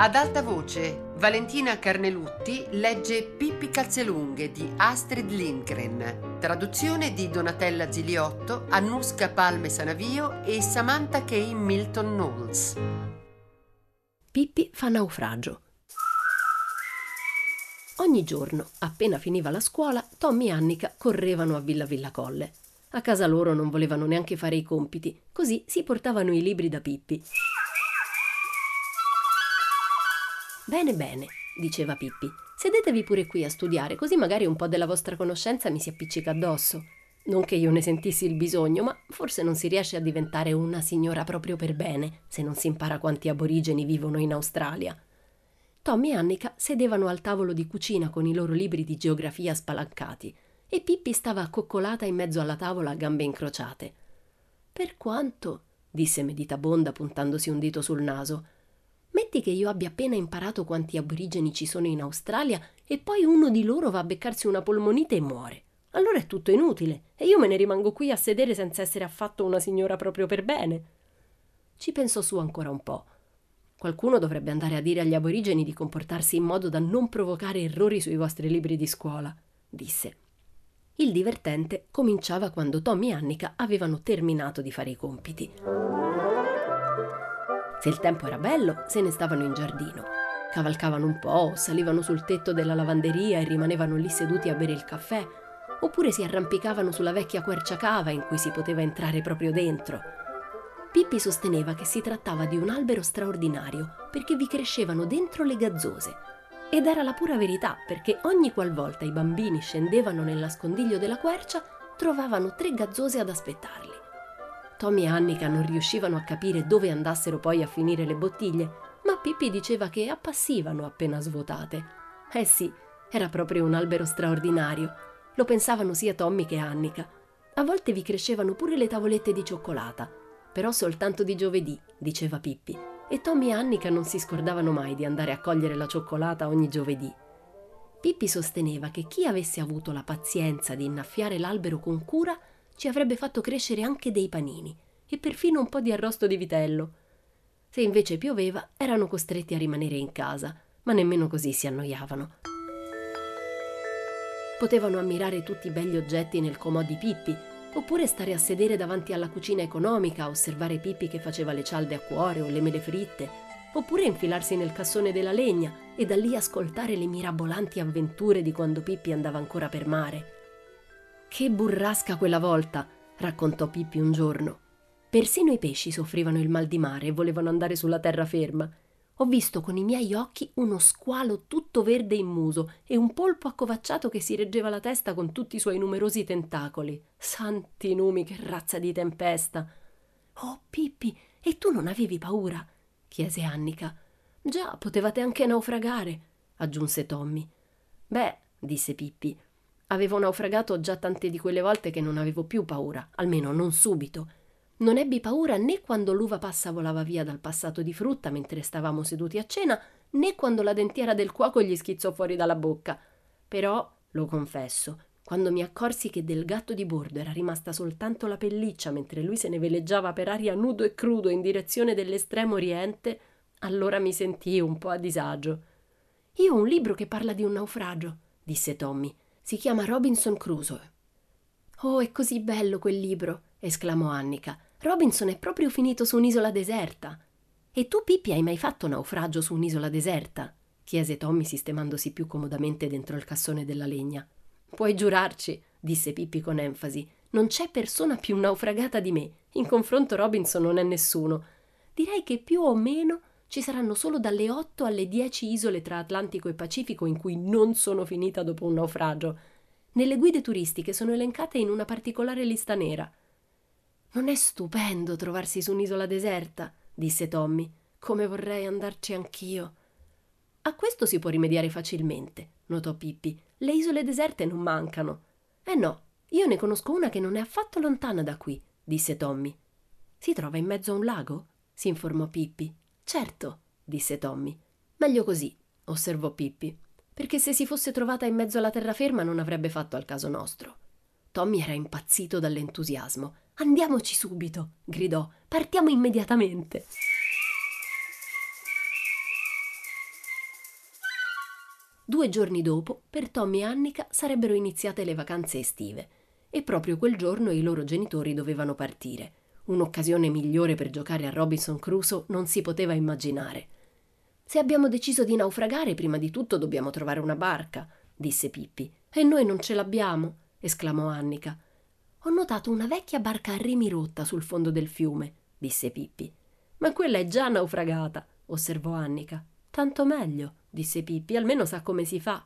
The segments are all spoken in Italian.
Ad alta voce, Valentina Carnelutti legge Pippi Calzelunghe di Astrid Lindgren, traduzione di Donatella Ziliotto, Annuska Palme Sanavio e Samantha K. Milton Knowles. Pippi fa naufragio. Ogni giorno, appena finiva la scuola, Tommy e Annika correvano a Villa Villa Colle. A casa loro non volevano neanche fare i compiti, così si portavano i libri da Pippi. Bene, bene, diceva Pippi. Sedetevi pure qui a studiare, così magari un po' della vostra conoscenza mi si appiccica addosso. Non che io ne sentissi il bisogno, ma forse non si riesce a diventare una signora proprio per bene se non si impara quanti aborigeni vivono in Australia. Tommy e Annika sedevano al tavolo di cucina con i loro libri di geografia spalancati e Pippi stava accoccolata in mezzo alla tavola a gambe incrociate. Per quanto, disse meditabonda puntandosi un dito sul naso, metti che io abbia appena imparato quanti aborigeni ci sono in Australia e poi uno di loro va a beccarsi una polmonite e muore. Allora è tutto inutile e io me ne rimango qui a sedere senza essere affatto una signora proprio per bene. Ci pensò su ancora un po' Qualcuno dovrebbe andare a dire agli aborigeni di comportarsi in modo da non provocare errori sui vostri libri di scuola, disse. Il divertente cominciava quando Tommy e Annika avevano terminato di fare i compiti. Se il tempo era bello, se ne stavano in giardino. Cavalcavano un po', salivano sul tetto della lavanderia e rimanevano lì seduti a bere il caffè, oppure si arrampicavano sulla vecchia quercia cava in cui si poteva entrare proprio dentro Pippi sosteneva che si trattava di un albero straordinario perché vi crescevano dentro le gazzose. Ed era la pura verità perché ogni qualvolta i bambini scendevano nel nascondiglio della quercia trovavano tre gazzose ad aspettarli. Tommy e Annika non riuscivano a capire dove andassero poi a finire le bottiglie, ma Pippi diceva che appassivano appena svuotate. Eh sì, era proprio un albero straordinario. Lo pensavano sia Tommy che Annika. A volte vi crescevano pure le tavolette di cioccolata però soltanto di giovedì, diceva Pippi, e Tommy e Annika non si scordavano mai di andare a cogliere la cioccolata ogni giovedì. Pippi sosteneva che chi avesse avuto la pazienza di innaffiare l'albero con cura ci avrebbe fatto crescere anche dei panini e perfino un po' di arrosto di vitello. Se invece pioveva, erano costretti a rimanere in casa, ma nemmeno così si annoiavano. Potevano ammirare tutti i belli oggetti nel comò di Pippi, oppure stare a sedere davanti alla cucina economica a osservare Pippi che faceva le cialde a cuore o le mele fritte, oppure infilarsi nel cassone della legna e da lì ascoltare le mirabolanti avventure di quando Pippi andava ancora per mare. Che burrasca quella volta, raccontò Pippi un giorno. Persino i pesci soffrivano il mal di mare e volevano andare sulla terraferma ho visto con i miei occhi uno squalo tutto verde in muso e un polpo accovacciato che si reggeva la testa con tutti i suoi numerosi tentacoli. Santi numi, che razza di tempesta! Oh, Pippi, e tu non avevi paura? chiese Annika. Già, potevate anche naufragare, aggiunse Tommy. Beh, disse Pippi, avevo naufragato già tante di quelle volte che non avevo più paura, almeno non subito. Non ebbi paura né quando l'uva passa volava via dal passato di frutta mentre stavamo seduti a cena, né quando la dentiera del cuoco gli schizzò fuori dalla bocca. Però, lo confesso, quando mi accorsi che del gatto di bordo era rimasta soltanto la pelliccia mentre lui se ne veleggiava per aria nudo e crudo in direzione dell'estremo oriente, allora mi sentii un po' a disagio. Io ho un libro che parla di un naufragio, disse Tommy. Si chiama Robinson Crusoe. Oh, è così bello quel libro, esclamò Annika. Robinson è proprio finito su un'isola deserta. E tu, Pippi, hai mai fatto naufragio su un'isola deserta? chiese Tommy sistemandosi più comodamente dentro il cassone della legna. Puoi giurarci, disse Pippi con enfasi. Non c'è persona più naufragata di me. In confronto Robinson non è nessuno. Direi che più o meno ci saranno solo dalle otto alle dieci isole tra Atlantico e Pacifico in cui non sono finita dopo un naufragio. Nelle guide turistiche sono elencate in una particolare lista nera. Non è stupendo trovarsi su un'isola deserta, disse Tommy. Come vorrei andarci anch'io. A questo si può rimediare facilmente, notò Pippi. Le isole deserte non mancano. Eh no, io ne conosco una che non è affatto lontana da qui, disse Tommy. Si trova in mezzo a un lago? si informò Pippi. Certo, disse Tommy. Meglio così, osservò Pippi, perché se si fosse trovata in mezzo alla terraferma non avrebbe fatto al caso nostro. Tommy era impazzito dall'entusiasmo Andiamoci subito, gridò. Partiamo immediatamente. Due giorni dopo, per Tommy e Annika sarebbero iniziate le vacanze estive e proprio quel giorno i loro genitori dovevano partire. Un'occasione migliore per giocare a Robinson Crusoe non si poteva immaginare. Se abbiamo deciso di naufragare, prima di tutto dobbiamo trovare una barca, disse Pippi. E noi non ce l'abbiamo, esclamò Annika. Ho notato una vecchia barca a remi rotta sul fondo del fiume, disse Pippi. Ma quella è già naufragata, osservò Annika. Tanto meglio, disse Pippi, almeno sa come si fa.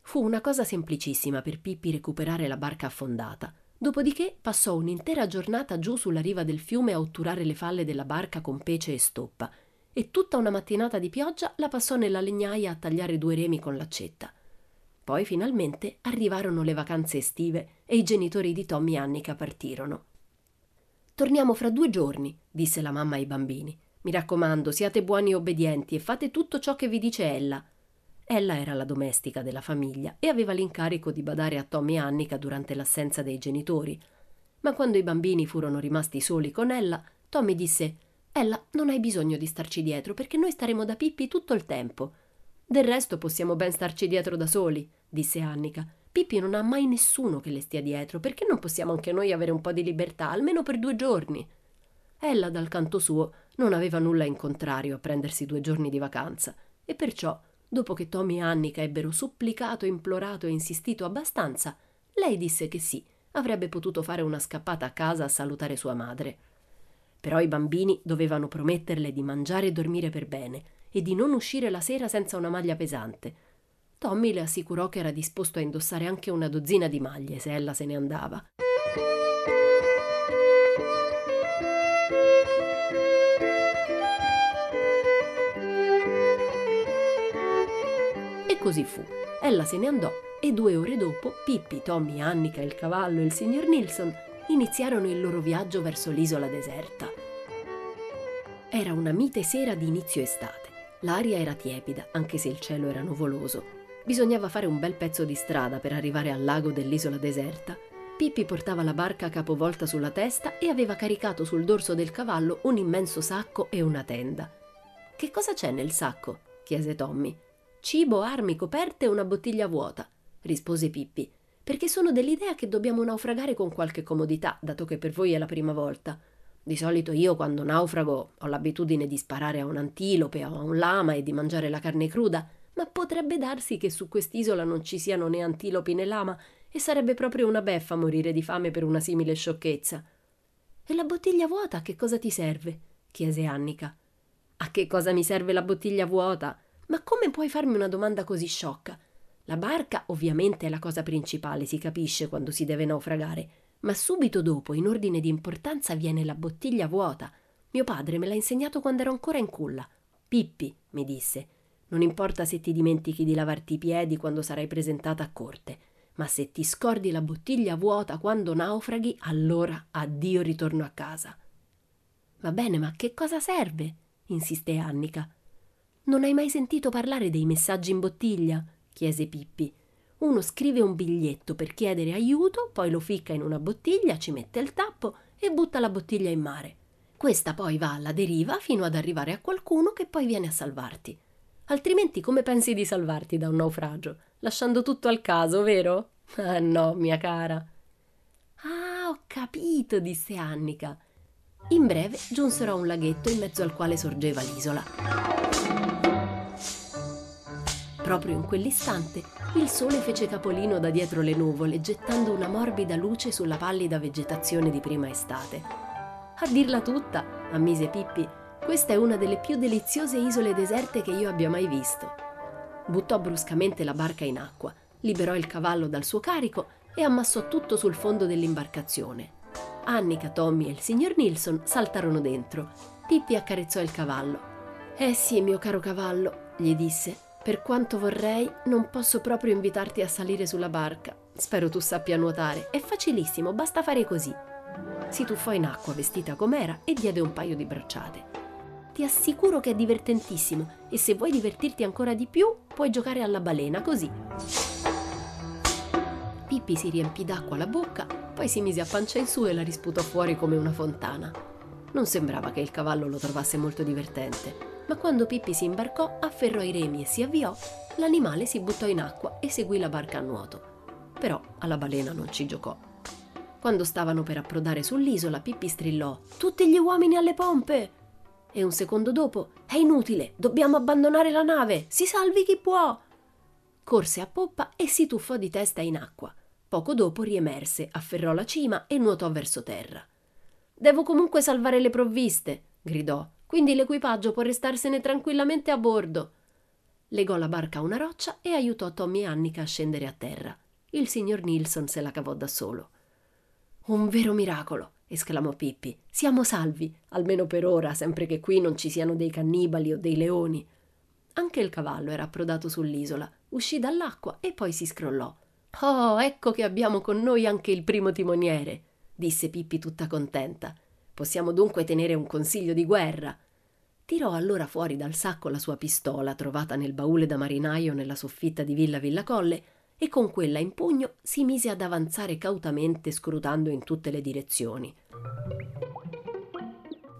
Fu una cosa semplicissima per Pippi recuperare la barca affondata. Dopodiché passò un'intera giornata giù sulla riva del fiume a otturare le falle della barca con pece e stoppa, e tutta una mattinata di pioggia la passò nella legnaia a tagliare due remi con l'accetta. Poi finalmente arrivarono le vacanze estive e i genitori di Tommy e Annika partirono. Torniamo fra due giorni, disse la mamma ai bambini. Mi raccomando, siate buoni e obbedienti e fate tutto ciò che vi dice Ella. Ella era la domestica della famiglia e aveva l'incarico di badare a Tommy e Annika durante l'assenza dei genitori. Ma quando i bambini furono rimasti soli con Ella, Tommy disse Ella, non hai bisogno di starci dietro perché noi staremo da Pippi tutto il tempo. Del resto possiamo ben starci dietro da soli, disse Annika. Pippi non ha mai nessuno che le stia dietro, perché non possiamo anche noi avere un po' di libertà, almeno per due giorni? Ella, dal canto suo, non aveva nulla in contrario a prendersi due giorni di vacanza, e perciò, dopo che Tommy e Annika ebbero supplicato, implorato e insistito abbastanza, lei disse che sì, avrebbe potuto fare una scappata a casa a salutare sua madre. Però i bambini dovevano prometterle di mangiare e dormire per bene e di non uscire la sera senza una maglia pesante. Tommy le assicurò che era disposto a indossare anche una dozzina di maglie se ella se ne andava. Così fu. Ella se ne andò e due ore dopo Pippi, Tommy, Annika, il cavallo e il signor Nilsson iniziarono il loro viaggio verso l'isola deserta. Era una mite sera di inizio estate. L'aria era tiepida, anche se il cielo era nuvoloso. Bisognava fare un bel pezzo di strada per arrivare al lago dell'isola deserta. Pippi portava la barca capovolta sulla testa e aveva caricato sul dorso del cavallo un immenso sacco e una tenda. Che cosa c'è nel sacco? chiese Tommy. Cibo, armi, coperte e una bottiglia vuota, rispose Pippi, perché sono dell'idea che dobbiamo naufragare con qualche comodità, dato che per voi è la prima volta. Di solito io quando naufrago ho l'abitudine di sparare a un antilope o a un lama e di mangiare la carne cruda, ma potrebbe darsi che su quest'isola non ci siano né antilopi né lama e sarebbe proprio una beffa morire di fame per una simile sciocchezza. E la bottiglia vuota a che cosa ti serve? chiese Annika. A che cosa mi serve la bottiglia vuota? Ma come puoi farmi una domanda così sciocca? La barca ovviamente è la cosa principale, si capisce quando si deve naufragare, ma subito dopo, in ordine di importanza, viene la bottiglia vuota. Mio padre me l'ha insegnato quando ero ancora in culla. Pippi, mi disse, non importa se ti dimentichi di lavarti i piedi quando sarai presentata a corte, ma se ti scordi la bottiglia vuota quando naufraghi, allora addio ritorno a casa. Va bene, ma che cosa serve? insiste Annika. Non hai mai sentito parlare dei messaggi in bottiglia? chiese Pippi. Uno scrive un biglietto per chiedere aiuto, poi lo ficca in una bottiglia, ci mette il tappo e butta la bottiglia in mare. Questa poi va alla deriva fino ad arrivare a qualcuno che poi viene a salvarti. Altrimenti come pensi di salvarti da un naufragio? Lasciando tutto al caso, vero? Ah no, mia cara. Ah, ho capito, disse Annika. In breve giunsero a un laghetto in mezzo al quale sorgeva l'isola. Proprio in quell'istante il sole fece capolino da dietro le nuvole, gettando una morbida luce sulla pallida vegetazione di prima estate. A dirla tutta, ammise Pippi, questa è una delle più deliziose isole deserte che io abbia mai visto. Buttò bruscamente la barca in acqua, liberò il cavallo dal suo carico e ammassò tutto sul fondo dell'imbarcazione. Annika, Tommy e il signor Nilsson saltarono dentro. Pippi accarezzò il cavallo. Eh sì, mio caro cavallo, gli disse, per quanto vorrei, non posso proprio invitarti a salire sulla barca. Spero tu sappia nuotare. È facilissimo, basta fare così. Si tuffò in acqua vestita com'era e diede un paio di bracciate. Ti assicuro che è divertentissimo e se vuoi divertirti ancora di più, puoi giocare alla balena così. Pippi si riempì d'acqua la bocca, poi si mise a pancia in su e la risputò fuori come una fontana. Non sembrava che il cavallo lo trovasse molto divertente. Ma quando Pippi si imbarcò, afferrò i remi e si avviò, l'animale si buttò in acqua e seguì la barca a nuoto. Però alla balena non ci giocò. Quando stavano per approdare sull'isola, Pippi strillò: Tutti gli uomini alle pompe! E un secondo dopo: È inutile, dobbiamo abbandonare la nave, si salvi chi può! Corse a poppa e si tuffò di testa in acqua. Poco dopo riemerse, afferrò la cima e nuotò verso terra. Devo comunque salvare le provviste, gridò, quindi l'equipaggio può restarsene tranquillamente a bordo. Legò la barca a una roccia e aiutò Tommy e Annika a scendere a terra. Il signor Nilsson se la cavò da solo. Un vero miracolo, esclamò Pippi. Siamo salvi, almeno per ora, sempre che qui non ci siano dei cannibali o dei leoni. Anche il cavallo era approdato sull'isola, uscì dall'acqua e poi si scrollò. Oh, ecco che abbiamo con noi anche il primo timoniere, disse Pippi tutta contenta. Possiamo dunque tenere un consiglio di guerra. Tirò allora fuori dal sacco la sua pistola, trovata nel baule da marinaio nella soffitta di Villa Villacolle, e con quella in pugno si mise ad avanzare cautamente scrutando in tutte le direzioni.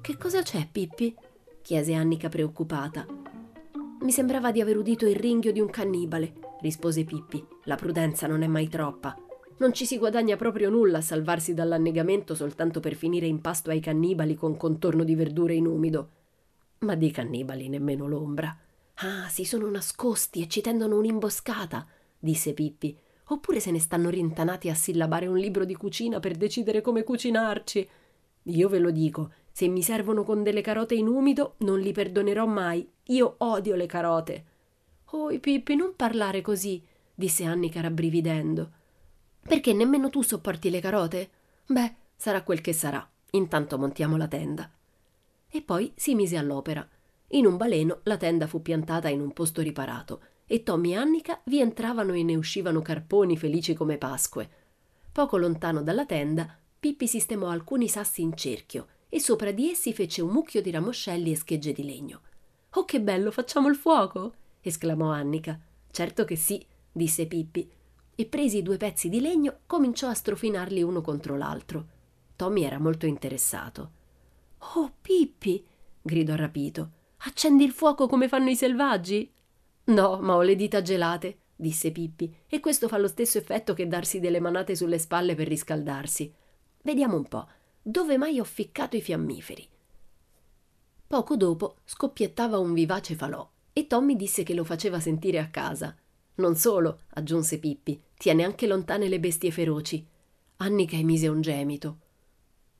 Che cosa c'è, Pippi? chiese Annica preoccupata. Mi sembrava di aver udito il ringhio di un cannibale, rispose Pippi. La prudenza non è mai troppa. Non ci si guadagna proprio nulla a salvarsi dall'annegamento soltanto per finire in pasto ai cannibali con contorno di verdure in umido. Ma di cannibali nemmeno l'ombra. Ah, si sono nascosti e ci tendono un'imboscata, disse Pippi. Oppure se ne stanno rintanati a sillabare un libro di cucina per decidere come cucinarci. Io ve lo dico, se mi servono con delle carote in umido, non li perdonerò mai. Io odio le carote. Oh, Pippi, non parlare così, disse Annica rabbrividendo. Perché nemmeno tu sopporti le carote? Beh, sarà quel che sarà. Intanto montiamo la tenda. E poi si mise all'opera. In un baleno la tenda fu piantata in un posto riparato e Tommy e Annica vi entravano e ne uscivano carponi felici come Pasque. Poco lontano dalla tenda, Pippi sistemò alcuni sassi in cerchio e sopra di essi fece un mucchio di ramoscelli e schegge di legno. Oh, che bello, facciamo il fuoco! esclamò Annica. Certo che sì, disse Pippi, e presi due pezzi di legno cominciò a strofinarli uno contro l'altro. Tommy era molto interessato. Oh, Pippi! gridò rapito. Accendi il fuoco come fanno i selvaggi? No, ma ho le dita gelate, disse Pippi, e questo fa lo stesso effetto che darsi delle manate sulle spalle per riscaldarsi. Vediamo un po', dove mai ho ficcato i fiammiferi? Poco dopo scoppiettava un vivace falò e Tommy disse che lo faceva sentire a casa. Non solo, aggiunse Pippi, tiene anche lontane le bestie feroci. Annica emise un gemito.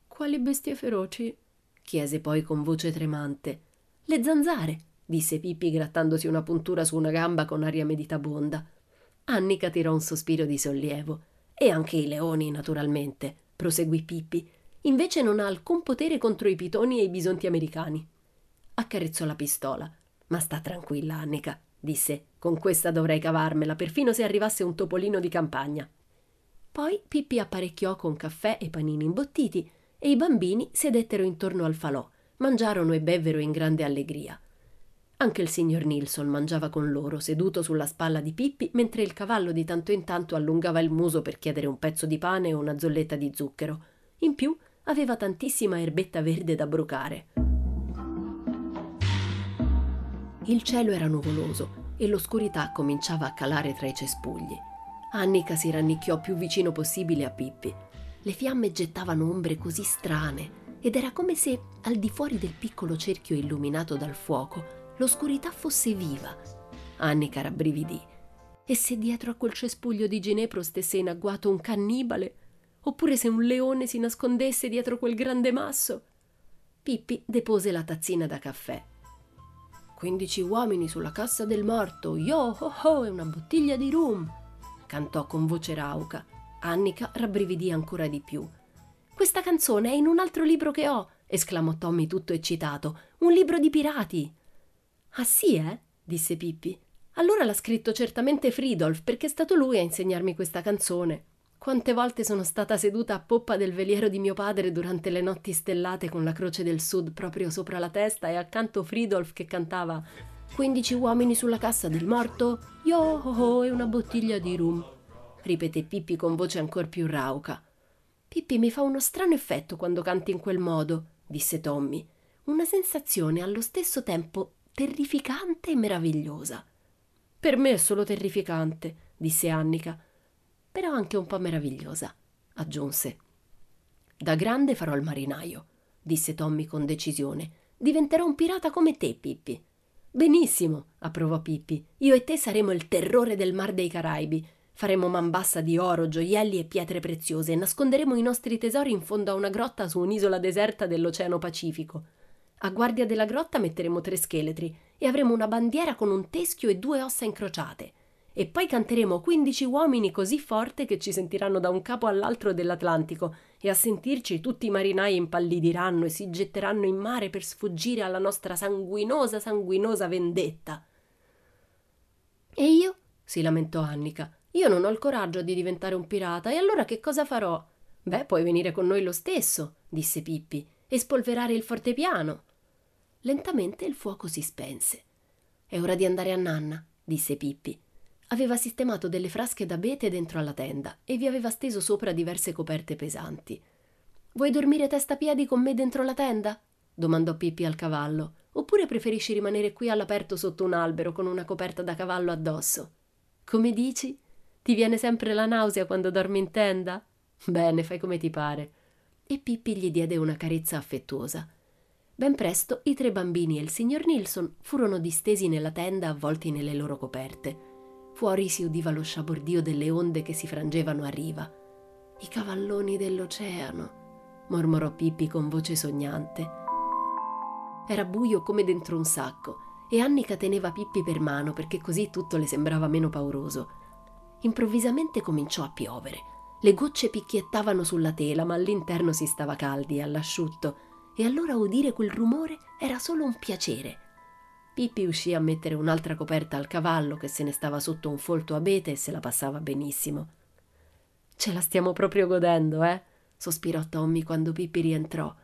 Quali bestie feroci? chiese poi con voce tremante. Le zanzare, disse Pippi grattandosi una puntura su una gamba con aria meditabonda. Annica tirò un sospiro di sollievo. E anche i leoni, naturalmente, proseguì Pippi. Invece non ha alcun potere contro i pitoni e i bisonti americani. Accarezzò la pistola. Ma sta tranquilla, Annica, disse. Con questa dovrei cavarmela, perfino se arrivasse un topolino di campagna. Poi Pippi apparecchiò con caffè e panini imbottiti e i bambini sedettero intorno al falò, mangiarono e bevvero in grande allegria. Anche il signor Nilsson mangiava con loro, seduto sulla spalla di Pippi, mentre il cavallo di tanto in tanto allungava il muso per chiedere un pezzo di pane o una zolletta di zucchero. In più aveva tantissima erbetta verde da brucare. Il cielo era nuvoloso e l'oscurità cominciava a calare tra i cespugli. Annica si rannicchiò più vicino possibile a Pippi. Le fiamme gettavano ombre così strane ed era come se, al di fuori del piccolo cerchio illuminato dal fuoco, l'oscurità fosse viva. Annica rabbrividì. E se dietro a quel cespuglio di ginepro stesse in agguato un cannibale? Oppure se un leone si nascondesse dietro quel grande masso? Pippi depose la tazzina da caffè. Quindici uomini sulla cassa del morto, yo ho ho e una bottiglia di rum, cantò con voce rauca. Annica rabbrividì ancora di più. Questa canzone è in un altro libro che ho, esclamò Tommy tutto eccitato. Un libro di pirati. Ah sì, eh? disse Pippi. Allora l'ha scritto certamente Fridolf, perché è stato lui a insegnarmi questa canzone. Quante volte sono stata seduta a poppa del veliero di mio padre durante le notti stellate con la croce del sud proprio sopra la testa e accanto Fridolf che cantava Quindici uomini sulla cassa del morto, yo ho ho e una bottiglia di rum. ripeté Pippi con voce ancor più rauca. Pippi mi fa uno strano effetto quando canti in quel modo, disse Tommy. Una sensazione allo stesso tempo terrificante e meravigliosa. Per me è solo terrificante, disse Annika, però anche un po' meravigliosa, aggiunse. Da grande farò il marinaio, disse Tommy con decisione. Diventerò un pirata come te, Pippi. Benissimo, approvò Pippi. Io e te saremo il terrore del mar dei Caraibi. Faremo man bassa di oro, gioielli e pietre preziose e nasconderemo i nostri tesori in fondo a una grotta su un'isola deserta dell'Oceano Pacifico. A guardia della grotta metteremo tre scheletri e avremo una bandiera con un teschio e due ossa incrociate e poi canteremo quindici uomini così forte che ci sentiranno da un capo all'altro dell'Atlantico e a sentirci tutti i marinai impallidiranno e si getteranno in mare per sfuggire alla nostra sanguinosa, sanguinosa vendetta. E io? si lamentò Annica. Io non ho il coraggio di diventare un pirata e allora che cosa farò? Beh, puoi venire con noi lo stesso, disse Pippi, e spolverare il fortepiano. Lentamente il fuoco si spense. È ora di andare a Nanna, disse Pippi. Aveva sistemato delle frasche d'abete dentro alla tenda e vi aveva steso sopra diverse coperte pesanti. Vuoi dormire testa piedi con me dentro la tenda? domandò Pippi al cavallo. Oppure preferisci rimanere qui all'aperto sotto un albero con una coperta da cavallo addosso? Come dici? Ti viene sempre la nausea quando dormi in tenda? Bene, fai come ti pare. E Pippi gli diede una carezza affettuosa. Ben presto i tre bambini e il signor Nilsson furono distesi nella tenda avvolti nelle loro coperte. Fuori si udiva lo sciabordio delle onde che si frangevano a riva. I cavalloni dell'oceano, mormorò Pippi con voce sognante. Era buio come dentro un sacco e Annica teneva Pippi per mano perché così tutto le sembrava meno pauroso. Improvvisamente cominciò a piovere. Le gocce picchiettavano sulla tela, ma all'interno si stava caldi e all'asciutto, e allora udire quel rumore era solo un piacere. Pippi uscì a mettere un'altra coperta al cavallo che se ne stava sotto un folto abete e se la passava benissimo. Ce la stiamo proprio godendo, eh? sospirò Tommy quando Pippi rientrò.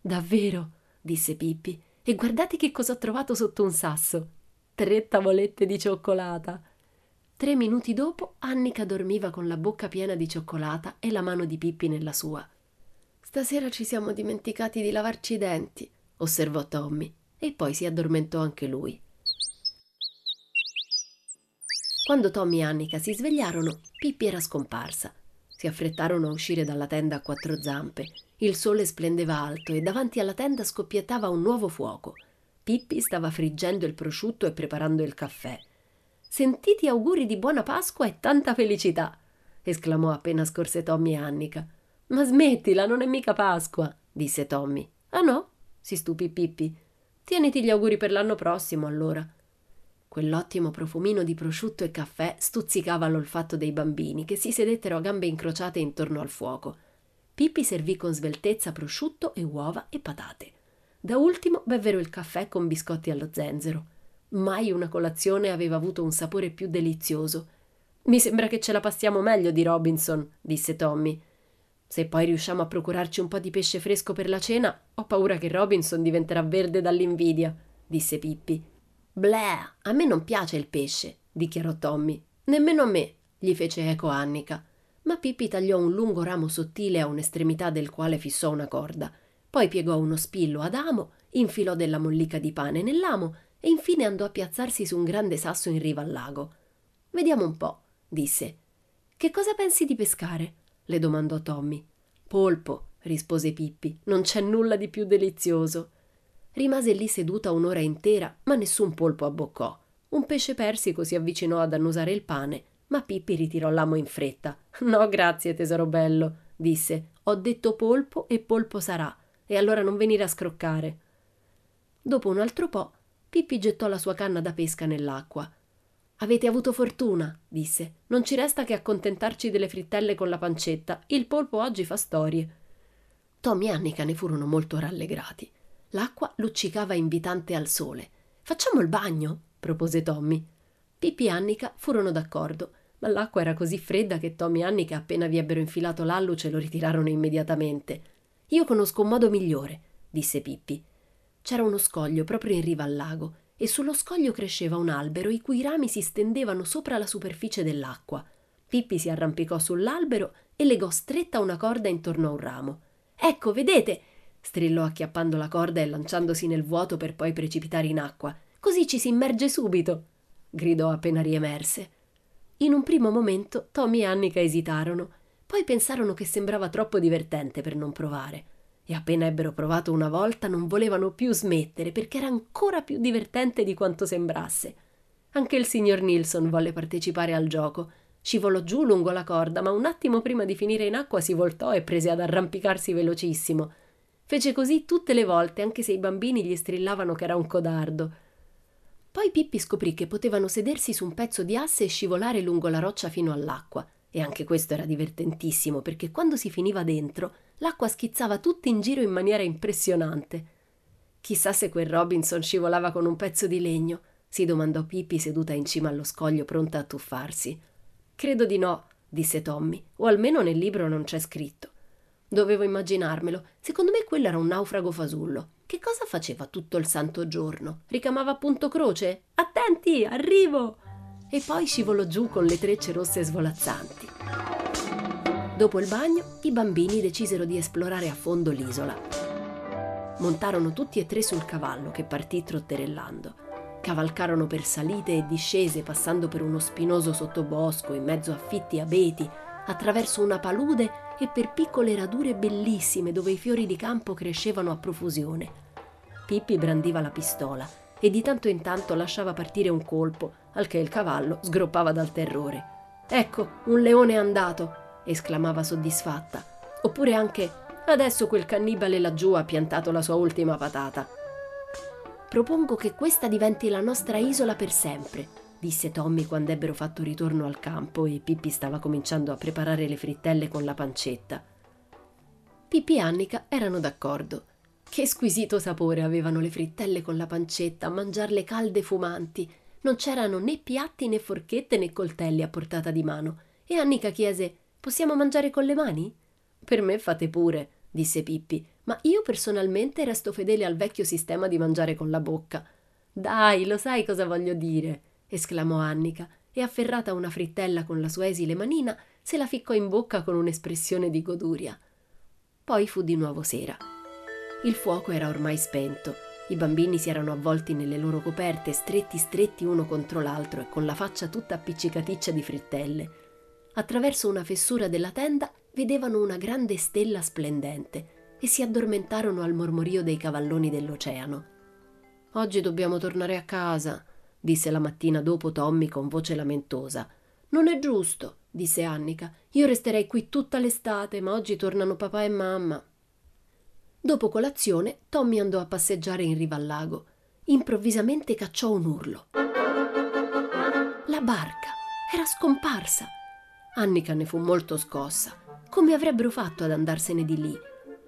Davvero? disse Pippi. E guardate che cosa ho trovato sotto un sasso. Tre tavolette di cioccolata. Tre minuti dopo Annica dormiva con la bocca piena di cioccolata e la mano di Pippi nella sua. Stasera ci siamo dimenticati di lavarci i denti, osservò Tommy e poi si addormentò anche lui. Quando Tommy e Annika si svegliarono, Pippi era scomparsa. Si affrettarono a uscire dalla tenda a quattro zampe. Il sole splendeva alto e davanti alla tenda scoppiettava un nuovo fuoco. Pippi stava friggendo il prosciutto e preparando il caffè. Sentiti auguri di buona Pasqua e tanta felicità! esclamò appena scorse Tommy e Annika. Ma smettila, non è mica Pasqua, disse Tommy. Ah no? si stupì Pippi. Tieniti gli auguri per l'anno prossimo, allora. Quell'ottimo profumino di prosciutto e caffè stuzzicava l'olfatto dei bambini, che si sedettero a gambe incrociate intorno al fuoco. Pippi servì con sveltezza prosciutto e uova e patate. Da ultimo bevvero il caffè con biscotti allo zenzero. Mai una colazione aveva avuto un sapore più delizioso. Mi sembra che ce la passiamo meglio di Robinson, disse Tommy. Se poi riusciamo a procurarci un po' di pesce fresco per la cena, ho paura che Robinson diventerà verde dall'invidia, disse Pippi. Bleh, a me non piace il pesce, dichiarò Tommy. Nemmeno a me, gli fece eco Annica. Ma Pippi tagliò un lungo ramo sottile a un'estremità del quale fissò una corda. Poi piegò uno spillo ad amo, infilò della mollica di pane nell'amo e infine andò a piazzarsi su un grande sasso in riva al lago. Vediamo un po', disse. Che cosa pensi di pescare? Le domandò Tommy. Polpo, rispose Pippi, non c'è nulla di più delizioso. Rimase lì seduta un'ora intera, ma nessun polpo abboccò. Un pesce persico si avvicinò ad annusare il pane, ma Pippi ritirò l'amo in fretta. No, grazie, tesoro bello, disse. Ho detto polpo e polpo sarà, e allora non venire a scroccare. Dopo un altro po', Pippi gettò la sua canna da pesca nell'acqua. Avete avuto fortuna, disse. Non ci resta che accontentarci delle frittelle con la pancetta. Il polpo oggi fa storie. Tommy e Annika ne furono molto rallegrati. L'acqua luccicava invitante al sole. Facciamo il bagno? propose Tommy. Pippi e Annika furono d'accordo, ma l'acqua era così fredda che Tommy e Annika, appena vi ebbero infilato l'alluce, lo ritirarono immediatamente. Io conosco un modo migliore, disse Pippi. C'era uno scoglio proprio in riva al lago e sullo scoglio cresceva un albero i cui rami si stendevano sopra la superficie dell'acqua. Pippi si arrampicò sull'albero e legò stretta una corda intorno a un ramo. Ecco, vedete! strillò acchiappando la corda e lanciandosi nel vuoto per poi precipitare in acqua. così ci si immerge subito, gridò appena riemerse. In un primo momento Tommy e Annika esitarono, poi pensarono che sembrava troppo divertente per non provare. E appena ebbero provato una volta non volevano più smettere perché era ancora più divertente di quanto sembrasse. Anche il signor Nilsson volle partecipare al gioco. Scivolò giù lungo la corda, ma un attimo prima di finire in acqua si voltò e prese ad arrampicarsi velocissimo. Fece così tutte le volte, anche se i bambini gli strillavano che era un codardo. Poi Pippi scoprì che potevano sedersi su un pezzo di asse e scivolare lungo la roccia fino all'acqua. E anche questo era divertentissimo, perché quando si finiva dentro, l'acqua schizzava tutta in giro in maniera impressionante. Chissà se quel Robinson scivolava con un pezzo di legno, si domandò Pippi seduta in cima allo scoglio pronta a tuffarsi. Credo di no, disse Tommy, o almeno nel libro non c'è scritto. Dovevo immaginarmelo. Secondo me quello era un naufrago fasullo. Che cosa faceva tutto il santo giorno? Ricamava punto croce? Attenti, arrivo! E poi scivolò giù con le trecce rosse svolazzanti. Dopo il bagno, i bambini decisero di esplorare a fondo l'isola. Montarono tutti e tre sul cavallo che partì trotterellando. Cavalcarono per salite e discese passando per uno spinoso sottobosco in mezzo a fitti abeti, attraverso una palude e per piccole radure bellissime dove i fiori di campo crescevano a profusione. Pippi brandiva la pistola e di tanto in tanto lasciava partire un colpo, al che il cavallo sgroppava dal terrore. Ecco, un leone è andato! esclamava soddisfatta. Oppure anche adesso quel cannibale laggiù ha piantato la sua ultima patata. Propongo che questa diventi la nostra isola per sempre, disse Tommy quando ebbero fatto ritorno al campo e Pippi stava cominciando a preparare le frittelle con la pancetta. Pippi e Annika erano d'accordo. Che squisito sapore avevano le frittelle con la pancetta, mangiarle calde fumanti. Non c'erano né piatti né forchette né coltelli a portata di mano. E Annika chiese: Possiamo mangiare con le mani? Per me fate pure, disse Pippi, ma io personalmente resto fedele al vecchio sistema di mangiare con la bocca. Dai, lo sai cosa voglio dire, esclamò Annika, e afferrata una frittella con la sua esile manina, se la ficcò in bocca con un'espressione di goduria. Poi fu di nuovo sera. Il fuoco era ormai spento. I bambini si erano avvolti nelle loro coperte, stretti stretti uno contro l'altro e con la faccia tutta appiccicaticcia di frittelle. Attraverso una fessura della tenda vedevano una grande stella splendente e si addormentarono al mormorio dei cavalloni dell'oceano. Oggi dobbiamo tornare a casa, disse la mattina dopo Tommy con voce lamentosa. Non è giusto, disse Annika. Io resterei qui tutta l'estate, ma oggi tornano papà e mamma. Dopo colazione, Tommy andò a passeggiare in riva al lago. Improvvisamente cacciò un urlo. La barca era scomparsa. Annika ne fu molto scossa. Come avrebbero fatto ad andarsene di lì?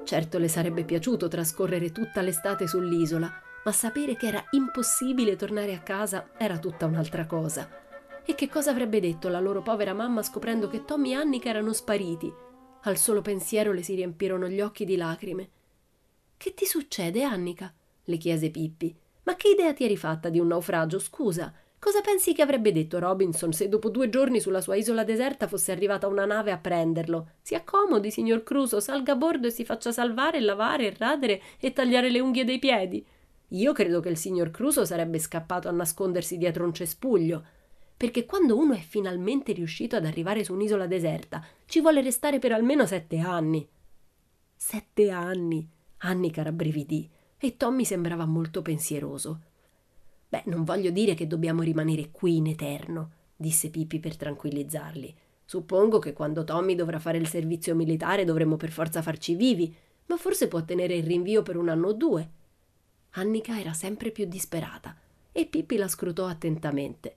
Certo le sarebbe piaciuto trascorrere tutta l'estate sull'isola, ma sapere che era impossibile tornare a casa era tutta un'altra cosa. E che cosa avrebbe detto la loro povera mamma scoprendo che Tommy e Annika erano spariti? Al solo pensiero le si riempirono gli occhi di lacrime. Che ti succede, Annika? le chiese Pippi. Ma che idea ti eri fatta di un naufragio, scusa? Cosa pensi che avrebbe detto Robinson se dopo due giorni sulla sua isola deserta fosse arrivata una nave a prenderlo? Si accomodi, signor Cruso, salga a bordo e si faccia salvare, lavare, radere e tagliare le unghie dei piedi. Io credo che il signor Cruso sarebbe scappato a nascondersi dietro un cespuglio. Perché quando uno è finalmente riuscito ad arrivare su un'isola deserta, ci vuole restare per almeno sette anni. Sette anni. Annica rabbrividì e Tommy sembrava molto pensieroso. Beh, non voglio dire che dobbiamo rimanere qui in eterno, disse Pippi per tranquillizzarli. Suppongo che quando Tommy dovrà fare il servizio militare dovremo per forza farci vivi, ma forse può tenere il rinvio per un anno o due. Annika era sempre più disperata e Pippi la scrutò attentamente.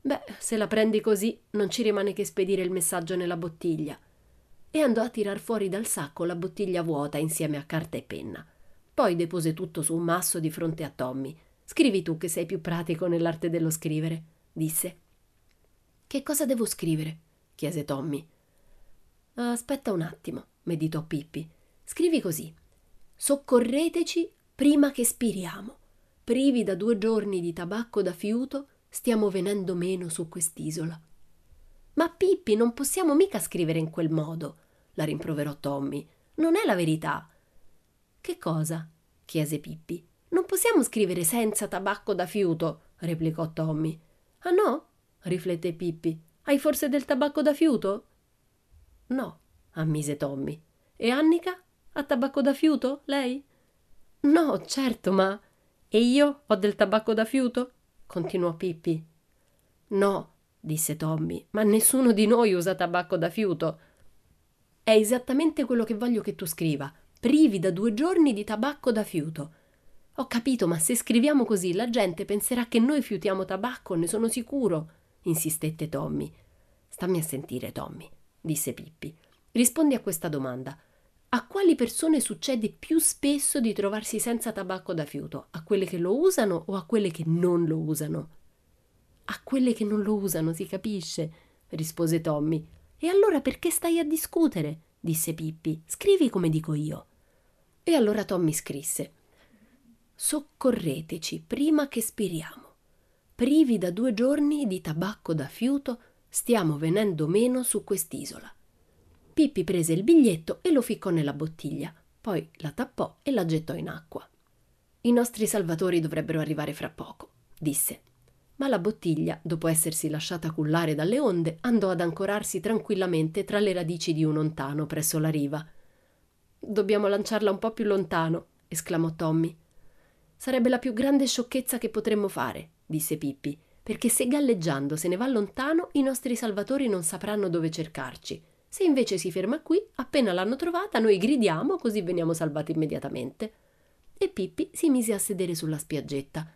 Beh, se la prendi così, non ci rimane che spedire il messaggio nella bottiglia. E andò a tirar fuori dal sacco la bottiglia vuota insieme a carta e penna. Poi depose tutto su un masso di fronte a Tommy Scrivi tu che sei più pratico nell'arte dello scrivere, disse. Che cosa devo scrivere? chiese Tommy. Aspetta un attimo, meditò Pippi. Scrivi così. Soccorreteci prima che spiriamo. Privi da due giorni di tabacco da fiuto, stiamo venendo meno su quest'isola. Ma Pippi, non possiamo mica scrivere in quel modo, la rimproverò Tommy. Non è la verità. Che cosa? chiese Pippi. Non possiamo scrivere senza tabacco da fiuto, replicò Tommy. Ah no? riflette Pippi. Hai forse del tabacco da fiuto? No, ammise Tommy. E Annica? Ha tabacco da fiuto, lei? No, certo, ma. E io ho del tabacco da fiuto? continuò Pippi. No, disse Tommy, ma nessuno di noi usa tabacco da fiuto. È esattamente quello che voglio che tu scriva. Privi da due giorni di tabacco da fiuto. Ho capito, ma se scriviamo così la gente penserà che noi fiutiamo tabacco, ne sono sicuro, insistette Tommy. Stammi a sentire, Tommy, disse Pippi. Rispondi a questa domanda. A quali persone succede più spesso di trovarsi senza tabacco da fiuto? A quelle che lo usano o a quelle che non lo usano? A quelle che non lo usano, si capisce, rispose Tommy. E allora perché stai a discutere? disse Pippi. Scrivi come dico io. E allora Tommy scrisse. Soccorreteci prima che spiriamo. Privi da due giorni di tabacco da fiuto, stiamo venendo meno su quest'isola. Pippi prese il biglietto e lo ficcò nella bottiglia, poi la tappò e la gettò in acqua. I nostri salvatori dovrebbero arrivare fra poco, disse. Ma la bottiglia, dopo essersi lasciata cullare dalle onde, andò ad ancorarsi tranquillamente tra le radici di un ontano presso la riva. Dobbiamo lanciarla un po' più lontano, esclamò Tommy. Sarebbe la più grande sciocchezza che potremmo fare, disse Pippi, perché se galleggiando se ne va lontano i nostri salvatori non sapranno dove cercarci se invece si ferma qui, appena l'hanno trovata, noi gridiamo così veniamo salvati immediatamente. E Pippi si mise a sedere sulla spiaggetta.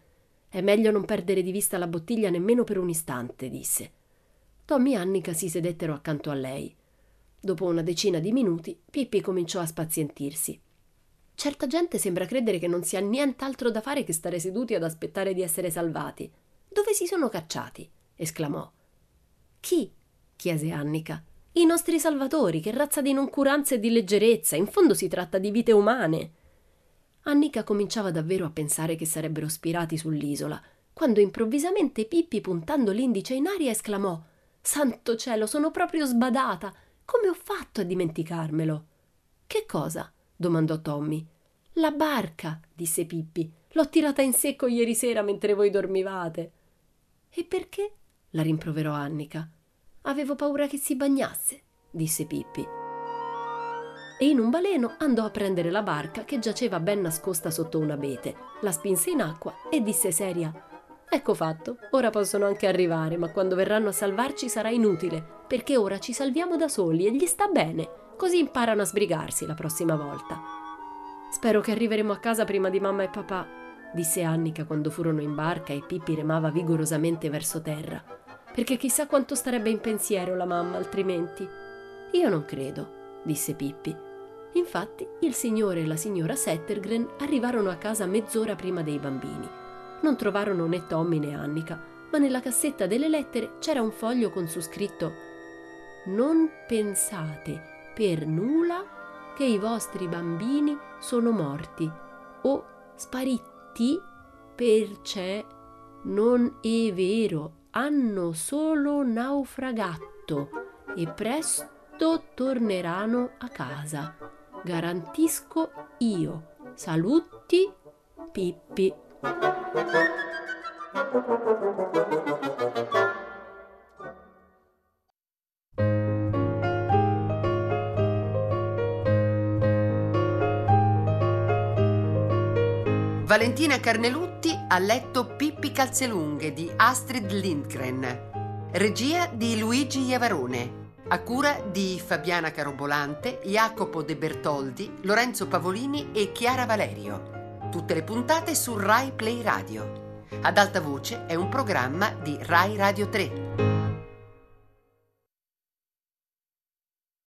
È meglio non perdere di vista la bottiglia nemmeno per un istante, disse. Tommy e Annica si sedettero accanto a lei. Dopo una decina di minuti, Pippi cominciò a spazientirsi. Certa gente sembra credere che non sia nient'altro da fare che stare seduti ad aspettare di essere salvati. Dove si sono cacciati? esclamò. Chi? chiese Annica. I nostri salvatori, che razza di noncuranza e di leggerezza, in fondo si tratta di vite umane. Annica cominciava davvero a pensare che sarebbero spirati sull'isola, quando improvvisamente Pippi, puntando l'indice in aria, esclamò Santo cielo, sono proprio sbadata. Come ho fatto a dimenticarmelo? Che cosa? domandò Tommy. La barca, disse Pippi. L'ho tirata in secco ieri sera mentre voi dormivate. E perché? la rimproverò Annica. Avevo paura che si bagnasse, disse Pippi. E in un baleno andò a prendere la barca che giaceva ben nascosta sotto un abete, la spinse in acqua e disse seria Ecco fatto, ora possono anche arrivare, ma quando verranno a salvarci sarà inutile, perché ora ci salviamo da soli e gli sta bene, così imparano a sbrigarsi la prossima volta. Spero che arriveremo a casa prima di mamma e papà, disse Annica quando furono in barca e Pippi remava vigorosamente verso terra perché chissà quanto starebbe in pensiero la mamma altrimenti. Io non credo, disse Pippi. Infatti il signore e la signora Settergren arrivarono a casa mezz'ora prima dei bambini. Non trovarono né Tommy né Annica, ma nella cassetta delle lettere c'era un foglio con su scritto Non pensate per nulla che i vostri bambini sono morti o spariti perché non è vero hanno solo naufragato e presto torneranno a casa. Garantisco io. Saluti, Pippi. Valentina Carnelutti ha letto Pippi Calzelunghe di Astrid Lindgren. Regia di Luigi Iavarone. A cura di Fabiana Carobolante, Jacopo De Bertoldi, Lorenzo Pavolini e Chiara Valerio. Tutte le puntate su Rai Play Radio. Ad alta voce è un programma di Rai Radio 3.